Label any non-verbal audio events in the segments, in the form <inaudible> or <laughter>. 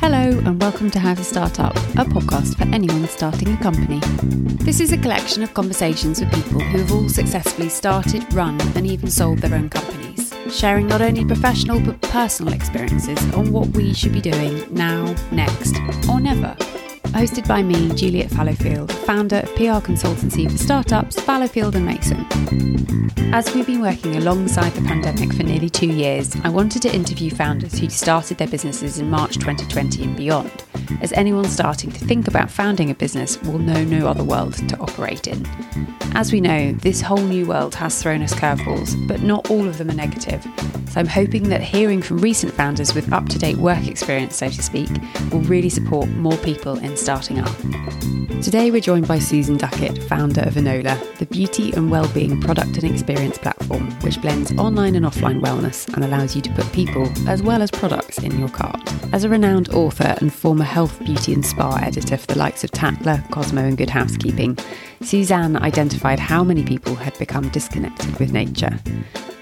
Hello, and welcome to How to Start Up, a podcast for anyone starting a company. This is a collection of conversations with people who have all successfully started, run, and even sold their own companies, sharing not only professional but personal experiences on what we should be doing now, next, or never hosted by me, Juliet Fallowfield, founder of PR consultancy for startups Fallowfield and Mason. As we've been working alongside the pandemic for nearly two years, I wanted to interview founders who started their businesses in March 2020 and beyond, as anyone starting to think about founding a business will know no other world to operate in. As we know, this whole new world has thrown us curveballs, but not all of them are negative. So I'm hoping that hearing from recent founders with up to date work experience, so to speak, will really support more people in starting up. Today we're joined by Suzanne Duckett, founder of Enola, the beauty and well-being product and experience platform which blends online and offline wellness and allows you to put people as well as products in your cart. As a renowned author and former health, beauty and spa editor for the likes of Tatler, Cosmo and Good Housekeeping, Suzanne identified how many people had become disconnected with nature.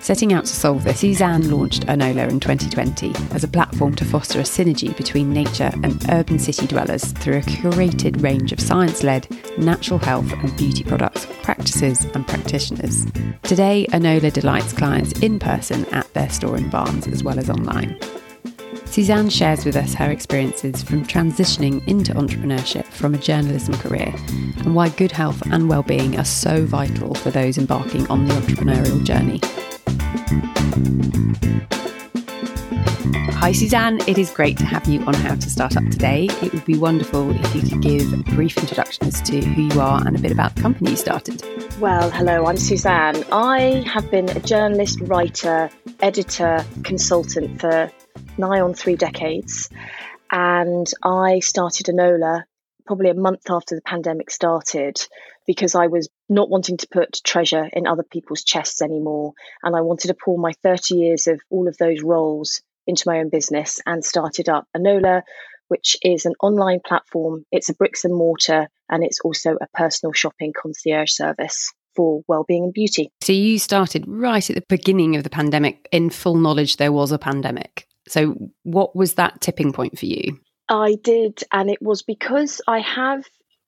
Setting out to solve this, Suzanne launched Enola in 2020 as a platform to foster a synergy between nature and urban city dwellers through a curated range of science led natural health and beauty products, practices, and practitioners. Today, Enola delights clients in person at their store in Barnes as well as online. Suzanne shares with us her experiences from transitioning into entrepreneurship from a journalism career and why good health and well-being are so vital for those embarking on the entrepreneurial journey. Hi, Suzanne. It is great to have you on How to Start Up today. It would be wonderful if you could give a brief introduction as to who you are and a bit about the company you started. Well, hello, I'm Suzanne. I have been a journalist, writer, editor, consultant for nigh on three decades. And I started Enola probably a month after the pandemic started because I was not wanting to put treasure in other people's chests anymore. And I wanted to pour my 30 years of all of those roles into my own business and started up Enola, which is an online platform. It's a bricks and mortar, and it's also a personal shopping concierge service for well-being and beauty. So you started right at the beginning of the pandemic in full knowledge there was a pandemic. So what was that tipping point for you? I did, and it was because I have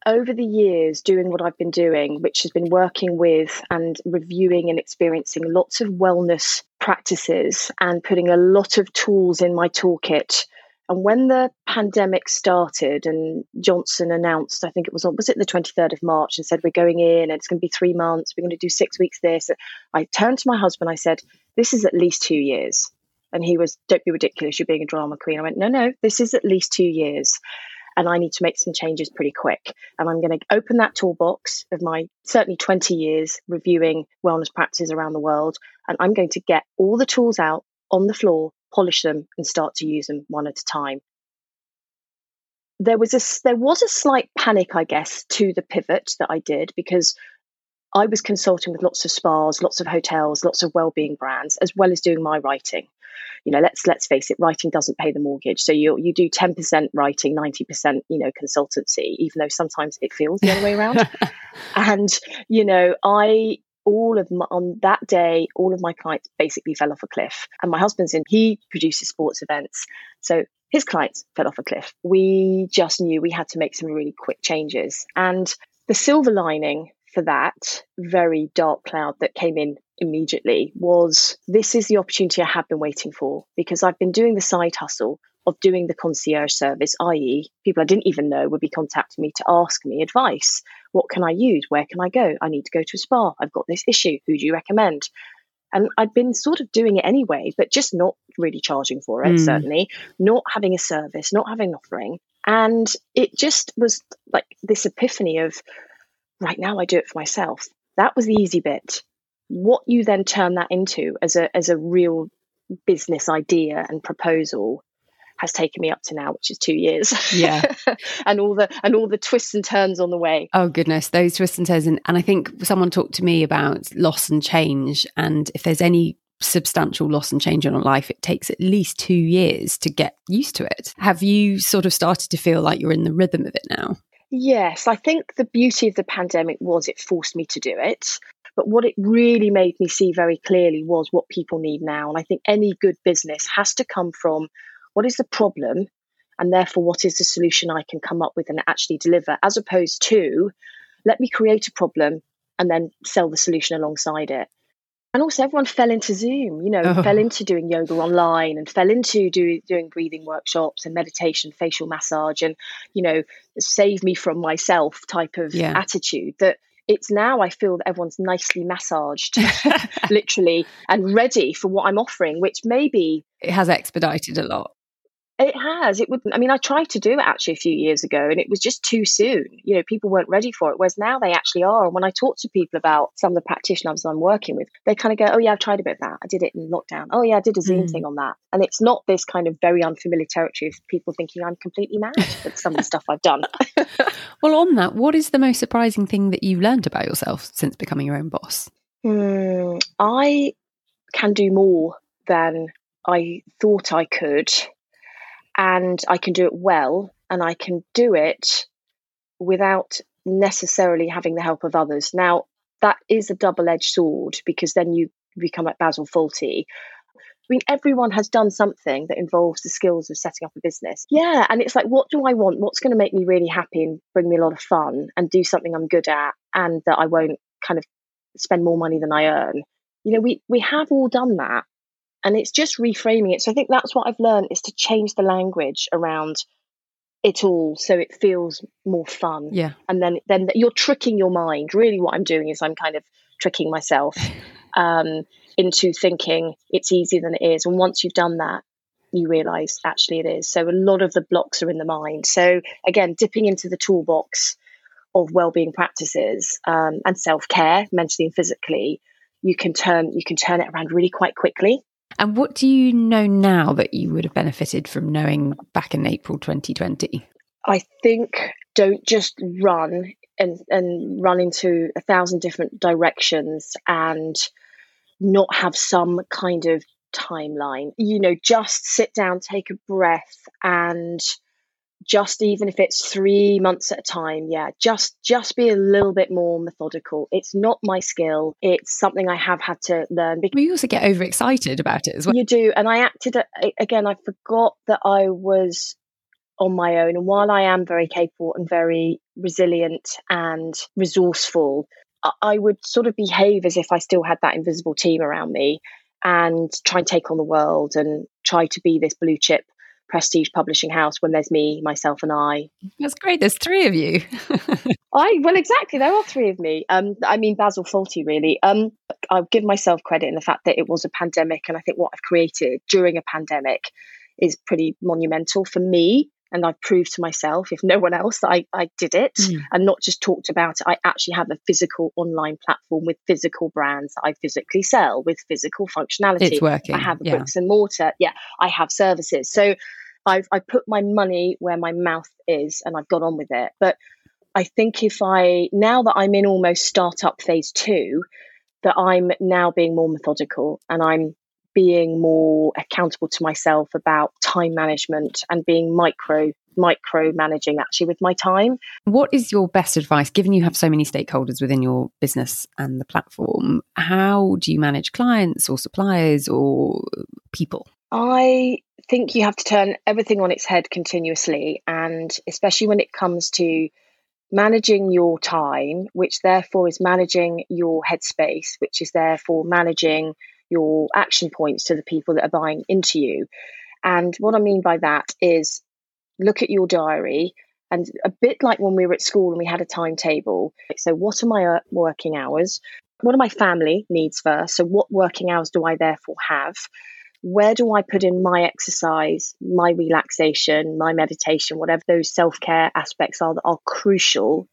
over the years doing what I've been doing, which has been working with and reviewing and experiencing lots of wellness practices and putting a lot of tools in my toolkit. And when the pandemic started and Johnson announced, I think it was on, was it the 23rd of March and said, we're going in and it's going to be three months, we're going to do six weeks this. I turned to my husband, I said, this is at least two years. And he was, don't be ridiculous, you're being a drama queen. I went, no, no, this is at least two years and I need to make some changes pretty quick. And I'm going to open that toolbox of my certainly 20 years reviewing wellness practices around the world. And I'm going to get all the tools out on the floor, polish them, and start to use them one at a time. There was a there was a slight panic, I guess, to the pivot that I did because I was consulting with lots of spas, lots of hotels, lots of well-being brands, as well as doing my writing you know let's let's face it writing doesn't pay the mortgage. So you you do 10% writing 90% you know consultancy even though sometimes it feels the other way around. <laughs> And you know i all of my, on that day all of my clients basically fell off a cliff. And my husband's in he produces sports events. So his clients fell off a cliff. We just knew we had to make some really quick changes. And the silver lining for that very dark cloud that came in immediately was this is the opportunity I have been waiting for because I've been doing the side hustle of doing the concierge service, i.e., people I didn't even know would be contacting me to ask me advice. What can I use? Where can I go? I need to go to a spa. I've got this issue. Who do you recommend? And I'd been sort of doing it anyway, but just not really charging for it, mm. certainly, not having a service, not having an offering. And it just was like this epiphany of right now I do it for myself. That was the easy bit what you then turn that into as a as a real business idea and proposal has taken me up to now, which is two years. Yeah, <laughs> and all the and all the twists and turns on the way. Oh goodness, those twists and turns, and, and I think someone talked to me about loss and change, and if there's any substantial loss and change in your life, it takes at least two years to get used to it. Have you sort of started to feel like you're in the rhythm of it now? Yes, I think the beauty of the pandemic was it forced me to do it But what it really made me see very clearly was what people need now. And I think any good business has to come from what is the problem and therefore what is the solution I can come up with and actually deliver, as opposed to let me create a problem and then sell the solution alongside it. And also, everyone fell into Zoom, you know, oh. fell into doing yoga online and fell into do, doing breathing workshops and meditation, facial massage, and, you know, save me from myself type of yeah. attitude that it's now I feel that everyone's nicely massaged, <laughs> literally, and ready for what I'm offering, which maybe it has expedited a lot. It has. It would. I mean, I tried to do it actually a few years ago, and it was just too soon. You know, people weren't ready for it. Whereas now they actually are. And when I talk to people about some of the practitioners I'm working with, they kind of go, "Oh yeah, I've tried a bit of that. I did it in lockdown. Oh yeah, I did a Zoom mm. thing on that." And it's not this kind of very unfamiliar territory of people thinking I'm completely mad at some of the stuff I've done. <laughs> well, on that, what is the most surprising thing that you've learned about yourself since becoming your own boss? Hmm, I can do more than I thought I could and I can do it well and I can do it without necessarily having the help of others. Now, that is a double edged sword because then you become like Basil Fawlty. I mean, everyone has done something that involves the skills of setting up a business. Yeah. And it's like, what do I want? What's going to make me really happy and bring me a lot of fun and do something I'm good at and that I won't kind of spend more money than I earn? You know, we, we have all done that and it's just reframing it. So i think that's what i've learned is to change the language around it all so it feels more fun. Yeah. And then then you're tricking your mind. Really what i'm doing is i'm kind of tricking myself <laughs> um, into thinking it's easier than it is. And once you've done that you realize actually it is. So a lot of the blocks are in the mind. So again dipping into the toolbox of well-being practices um, and self-care mentally and physically you can turn you can turn it around really quite quickly and what do you know now that you would have benefited from knowing back in April 2020? I think don't just run and, and run into a thousand different directions and not have some kind of timeline. You know, just sit down, take a breath, and just even if it's three months at a time yeah just just be a little bit more methodical. It's not my skill. It's something i have had to learn because you also get overexcited about it as well. You do. And i acted again i forgot that i was on my own. And while i am very capable and very resilient and resourceful i would sort of behave as if i still had that invisible team around me and try and take on the world and try to be this blue chip prestige publishing house when there's me, myself, and I. That's great. There's three of you. <laughs> I well, exactly. There are three of me. Um, I mean Basil Fawlty, really. Um, I'll give myself credit in the fact that it was a pandemic, and I think what I've created during a pandemic is pretty monumental for me and I've proved to myself, if no one else, that I, I did it mm. and not just talked about it. I actually have a physical online platform with physical brands that I physically sell with physical functionality. It's working. I have yeah. bricks and mortar. Yeah, I have services. So I've I put my money where my mouth is and I've got on with it. But I think if I now that I'm in almost startup phase two, that I'm now being more methodical and I'm being more accountable to myself about time management and being micro micro managing actually with my time. What is your best advice given you have so many stakeholders within your business and the platform? How do you manage clients or suppliers or people? I think you have to turn everything on its head continuously and especially when it comes to managing your time, which therefore is managing your headspace, which is therefore managing your action points to the people that are buying into you. And what I mean by that is look at your diary and a bit like when we were at school and we had a timetable. So, what are my uh, working hours? What are my family needs first? So, what working hours do I therefore have? Where do I put in my exercise, my relaxation, my meditation, whatever those self care aspects are that are crucial?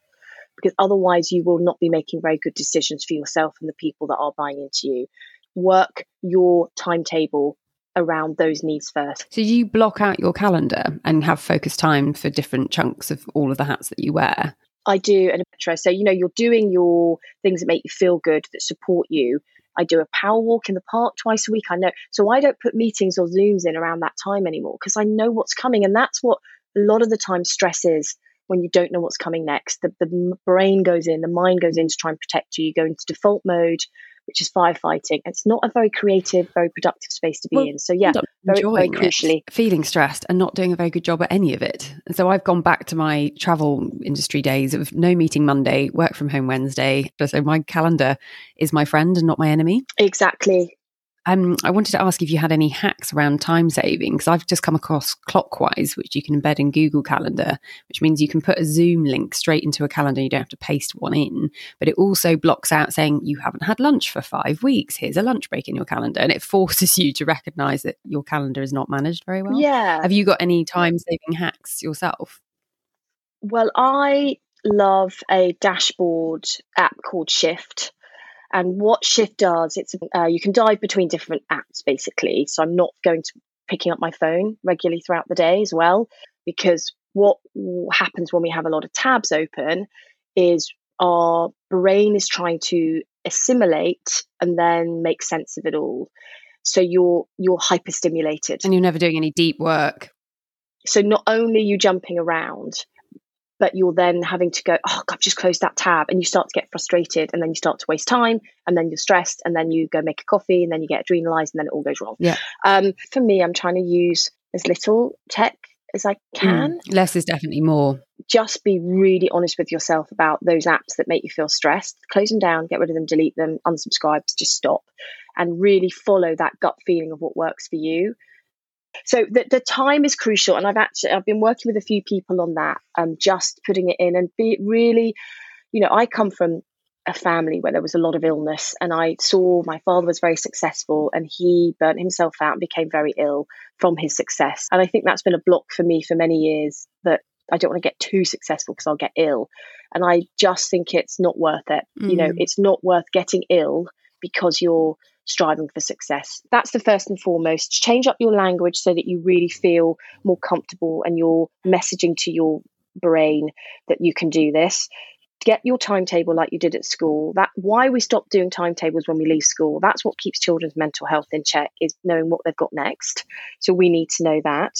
Because otherwise, you will not be making very good decisions for yourself and the people that are buying into you work your timetable around those needs first. So you block out your calendar and have focused time for different chunks of all of the hats that you wear. I do, and so you know you're doing your things that make you feel good that support you. I do a power walk in the park twice a week. I know, so I don't put meetings or zooms in around that time anymore because I know what's coming, and that's what a lot of the time stress is when you don't know what's coming next. The, the brain goes in, the mind goes in to try and protect you. You go into default mode, which is firefighting. It's not a very creative, very productive space to be well, in. So yeah, very, very crucially. Feeling stressed and not doing a very good job at any of it. And so I've gone back to my travel industry days of no meeting Monday, work from home Wednesday. So my calendar is my friend and not my enemy. Exactly. Um, I wanted to ask if you had any hacks around time saving because I've just come across Clockwise, which you can embed in Google Calendar, which means you can put a Zoom link straight into a calendar. You don't have to paste one in, but it also blocks out saying you haven't had lunch for five weeks. Here's a lunch break in your calendar, and it <laughs> forces you to recognize that your calendar is not managed very well. Yeah. Have you got any time saving hacks yourself? Well, I love a dashboard app called Shift and what Shift does, it's uh, you can dive between different apps basically. So I'm not going to picking up my phone regularly throughout the day as well, because what happens when we have a lot of tabs open is our brain is trying to assimilate and then make sense of it all. So you're you're hyperstimulated, and you're never doing any deep work. So not only you jumping around, but you're then having to go, oh, I've just closed that tab. And you start to get frustrated and then you start to waste time and then you're stressed and then you go make a coffee and then you get adrenalized and then it all goes wrong. Yeah. Um, for me, I'm trying to use as little tech as I can. Mm, less is definitely more. Just be really honest with yourself about those apps that make you feel stressed. Close them down, get rid of them, delete them, unsubscribe, just stop. And really follow that gut feeling of what works for you so the, the time is crucial and i've actually i've been working with a few people on that um just putting it in and be really you know i come from a family where there was a lot of illness and i saw my father was very successful and he burnt himself out and became very ill from his success and i think that's been a block for me for many years that i don't want to get too successful because i'll get ill and i just think it's not worth it mm. you know mm. it's not worth getting ill because you're striving for success. That's the first and foremost. Change up your language so that you really feel more comfortable and you're messaging to your brain that you can do this. Get your timetable like you did at school. That why we stop doing timetables when we leave school. That's what keeps children's mental health in check is knowing what they've got next. So we need to know that.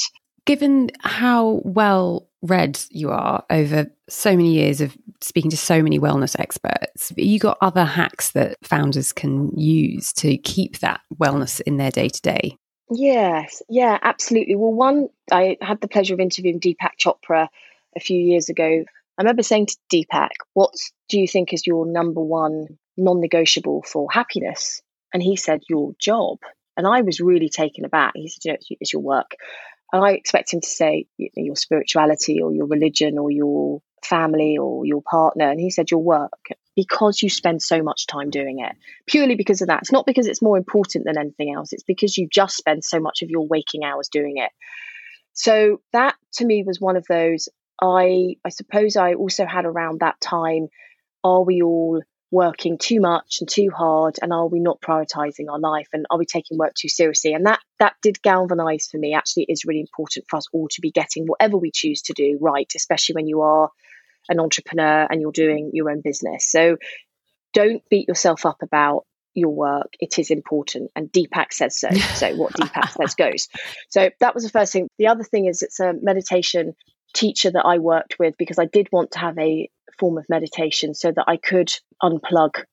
Given how well read you are over so many years of speaking to so many wellness experts, you got other hacks that founders can use to keep that wellness in their day to day? Yes, yeah, absolutely. Well, one, I had the pleasure of interviewing Deepak Chopra a few years ago. I remember saying to Deepak, What do you think is your number one non negotiable for happiness? And he said, Your job. And I was really taken aback. He said, You know, it's your work. And I expect him to say your spirituality or your religion or your family or your partner. And he said your work because you spend so much time doing it. Purely because of that. It's not because it's more important than anything else. It's because you just spend so much of your waking hours doing it. So that to me was one of those. I I suppose I also had around that time. Are we all working too much and too hard and are we not prioritizing our life and are we taking work too seriously? And that that did galvanize for me. Actually is really important for us all to be getting whatever we choose to do right especially when you are an entrepreneur and you're doing your own business. So don't beat yourself up about your work. It is important. And deepak says so. <laughs> So what deepak says goes. So that was the first thing. The other thing is it's a meditation teacher that I worked with because I did want to have a form of meditation so that I could unplug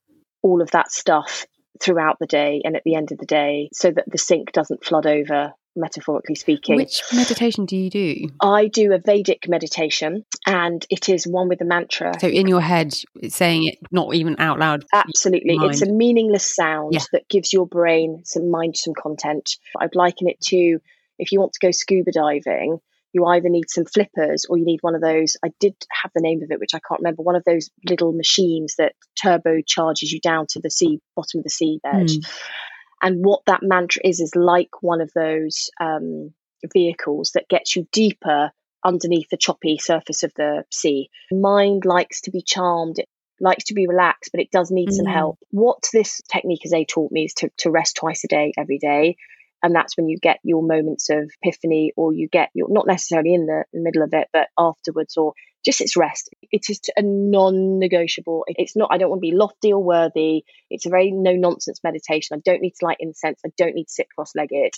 all of that stuff throughout the day and at the end of the day so that the sink doesn't flood over metaphorically speaking. Which meditation do you do? I do a Vedic meditation and it is one with a mantra. So in your head, saying it not even out loud. Absolutely. It's a meaningless sound yeah. that gives your brain some mind, some content. I'd liken it to if you want to go scuba diving, you either need some flippers or you need one of those. I did have the name of it, which I can't remember. One of those little machines that turbo charges you down to the sea bottom of the seabed. Mm. And what that mantra is is like one of those um, vehicles that gets you deeper underneath the choppy surface of the sea. Mind likes to be charmed. It likes to be relaxed, but it does need mm. some help. What this technique has a taught me is to, to rest twice a day, every day and that's when you get your moments of epiphany or you get your not necessarily in the, the middle of it but afterwards or just its rest. It is a non-negotiable. It's not i don't want to be lofty or worthy. It's a very no nonsense meditation. I don't need to light incense i don't need to sit cross-legged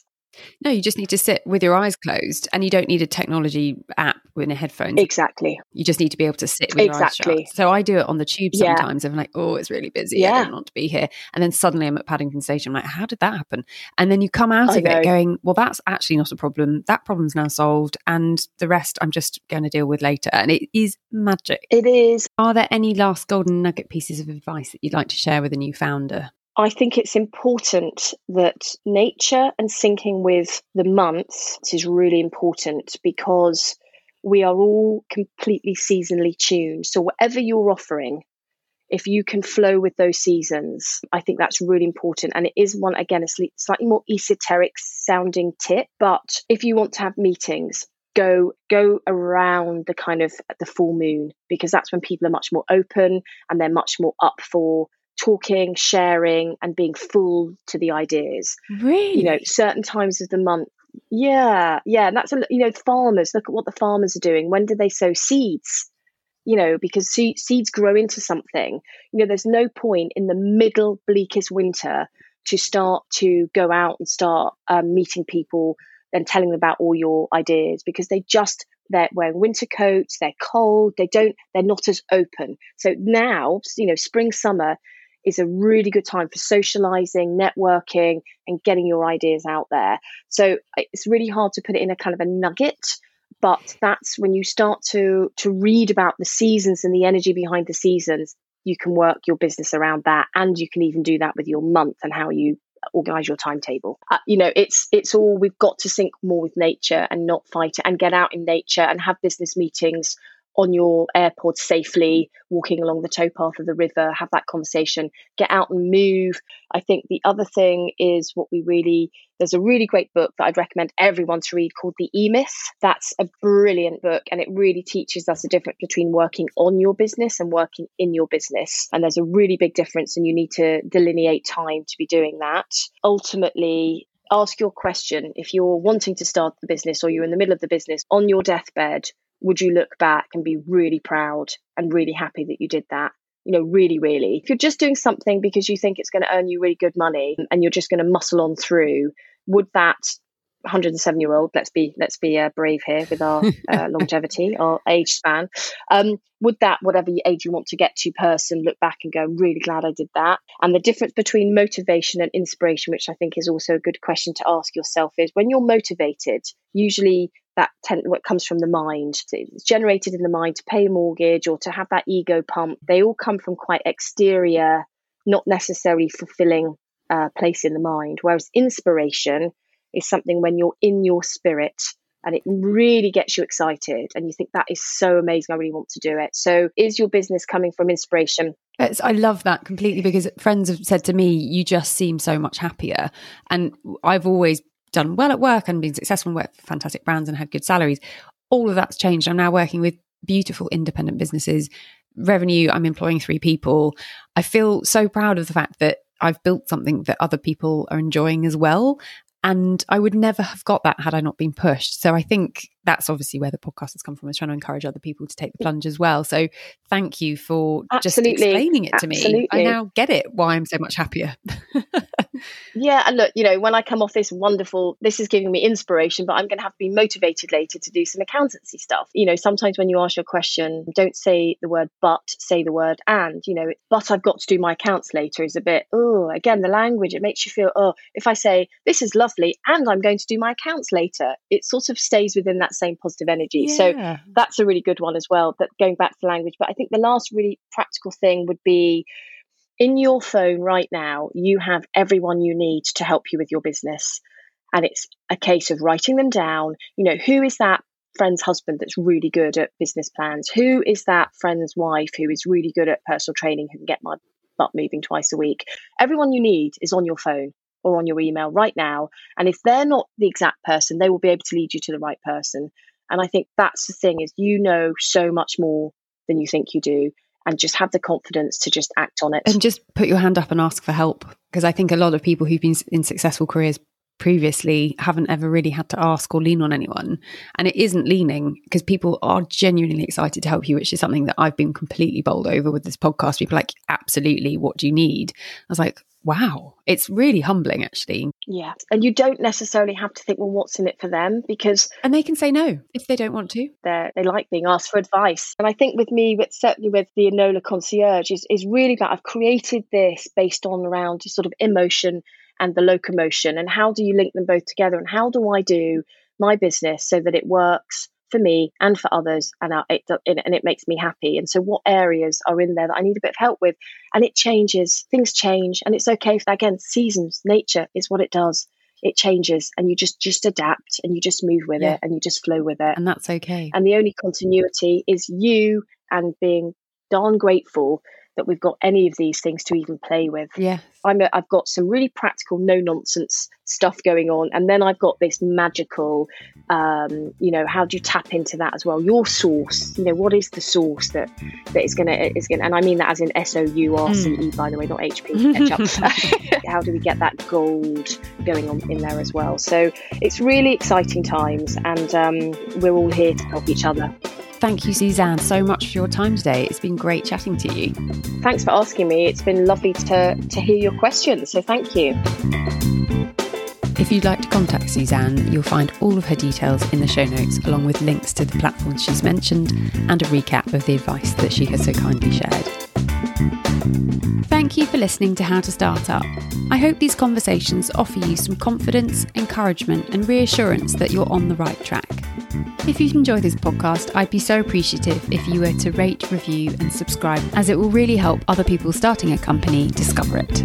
No, you just need to sit with your eyes closed and you don't need a technology app with a headphone. Exactly. You just need to be able to sit with exactly. your eyes shut. So I do it on the tube sometimes. Yeah. I'm like, oh, it's really busy. Yeah. I don't want to be here. And then suddenly I'm at Paddington Station. I'm like, how did that happen? And then you come out I of know. it going, well, that's actually not a problem. That problem's now solved. And the rest I'm just going to deal with later. And it is magic. It is. Are there any last golden nugget pieces of advice that you'd like to share with a new founder? I think it's important that nature and syncing with the months is really important because we are all completely seasonally tuned. So, whatever you're offering, if you can flow with those seasons, I think that's really important. And it is one, again, a slightly more esoteric sounding tip. But if you want to have meetings, go go around the kind of the full moon because that's when people are much more open and they're much more up for talking, sharing, and being full to the ideas. Really? You know, certain times of the month. Yeah, yeah. And that's, a, you know, farmers, look at what the farmers are doing. When do they sow seeds? You know, because se- seeds grow into something. You know, there's no point in the middle bleakest winter to start to go out and start um, meeting people and telling them about all your ideas because they just they're wearing winter coats they're cold they don't they're not as open so now you know spring summer is a really good time for socializing, networking, and getting your ideas out there. So it's really hard to put it in a kind of a nugget, but that's when you start to to read about the seasons and the energy behind the seasons. You can work your business around that, and you can even do that with your month and how you organize your timetable uh, you know it's it's all we've got to sync more with nature and not fight it and get out in nature and have business meetings on your AirPods safely, walking along the towpath of the river, have that conversation, get out and move. I think the other thing is what we really, there's a really great book that I'd recommend everyone to read called The E Myth. That's a brilliant book and it really teaches us the difference between working on your business and working in your business. And there's a really big difference, and you need to delineate time to be doing that. Ultimately, ask your question if you're wanting to start the business or you're in the middle of the business on your deathbed would you look back and be really proud and really happy that you did that? You know, really, really. If you're just doing something because you think it's going to earn you really good money and you're just going to muscle on through, would that 107 year old let's be let's be uh, brave here with our uh, <laughs> longevity our age span. Um, would that whatever age you want to get to person look back and go really glad i did that? And the difference between motivation and inspiration which i think is also a good question to ask yourself is when you're motivated usually that ten- what comes from the mind it's generated in the mind to pay a mortgage or to have that ego pump they all come from quite exterior not necessarily fulfilling uh, place in the mind. Whereas inspiration is something when you're in your spirit and it really gets you excited and you think that is so amazing i really want to do it so is your business coming from inspiration it's, i love that completely because friends have said to me you just seem so much happier and i've always done well at work and been successful and worked for fantastic brands and had good salaries. All of that's changed. I'm now working with beautiful independent businesses. Revenue, I'm employing three people. I feel so proud of the fact that I've built something that other people are enjoying as well. And I would never have got that had I not been pushed. So I think that's obviously where the podcast has come from, is trying to encourage other people to take the plunge as well. So thank you for Absolutely. just explaining it to me. I now get it why I'm so much happier. <laughs> yeah. And look, you know, when I come off this wonderful, this is giving me inspiration, but I'm going to have to be motivated later to do some accountancy stuff. You know, sometimes when you ask your question, don't say the word but, say the word and, you know, but I've got to do my accounts later is a bit, oh, again, the language, it makes you feel, oh, if I say this is lovely and I'm going to do my accounts later, it sort of stays within that same positive energy. Yeah. So that's a really good one as well. That going back to language, but I think the last really practical thing would be in your phone right now, you have everyone you need to help you with your business. And it's a case of writing them down. You know, who is that friend's husband that's really good at business plans? Who is that friend's wife who is really good at personal training who can get my butt moving twice a week? Everyone you need is on your phone or on your email right now. And if they're not the exact person, they will be able to lead you to the right person. And I think that's the thing is you know so much more than you think you do and just have the confidence to just act on it. And just put your hand up and ask for help. Because I think a lot of people who've been in successful careers previously haven't ever really had to ask or lean on anyone. And it isn't leaning because people are genuinely excited to help you, which is something that I've been completely bowled over with this podcast. People like, absolutely, what do you need? I was like, wow, it's really humbling actually. Yeah. And you don't necessarily have to think, well, what's in it for them? Because And they can say no if they don't want to. they they like being asked for advice. And I think with me, with certainly with the Enola concierge, is, is really about I've created this based on around sort of emotion and the locomotion and how do you link them both together and how do I do my business so that it works for me and for others and it, and it makes me happy and so what areas are in there that i need a bit of help with and it changes things change and it's okay if again seasons nature is what it does it changes and you just just adapt and you just move with Yeah. it and you just flow with it And that's okay. and the only continuity is you and being darn grateful that we've got any of these things to even play with Yeah, I'm a, I've got some really practical, no nonsense stuff going on, and then I've got this magical, um, you know, how do you tap into that as well? Your source, you know, what is the source that that is gonna is gonna, and I mean that as in S O U R C E, by the way, not H P. <laughs> <laughs> How do we get that gold going on in there as well? So it's really exciting times, and um, we're all here to help each other. Thank you, Suzanne, so much for your time today. It's been great chatting to you. Thanks for asking me. It's been lovely to to hear your questions. So thank you. If you'd like to contact Suzanne, you'll find all of her details in the show notes, along with links to the platforms she's mentioned and a recap of the advice that she has so kindly shared. Thank you for listening to How to Start Up. I hope these conversations offer you some confidence, encouragement, and reassurance that you're on the right track. If you've enjoyed this podcast, I'd be so appreciative if you were to rate, review, and subscribe, as it will really help other people starting a company discover it.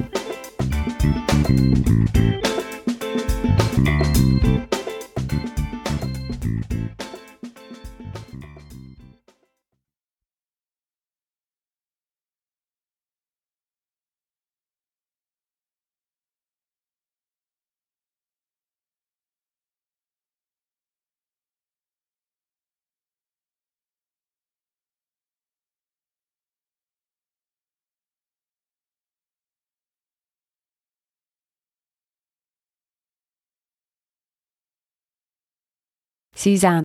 Suzanne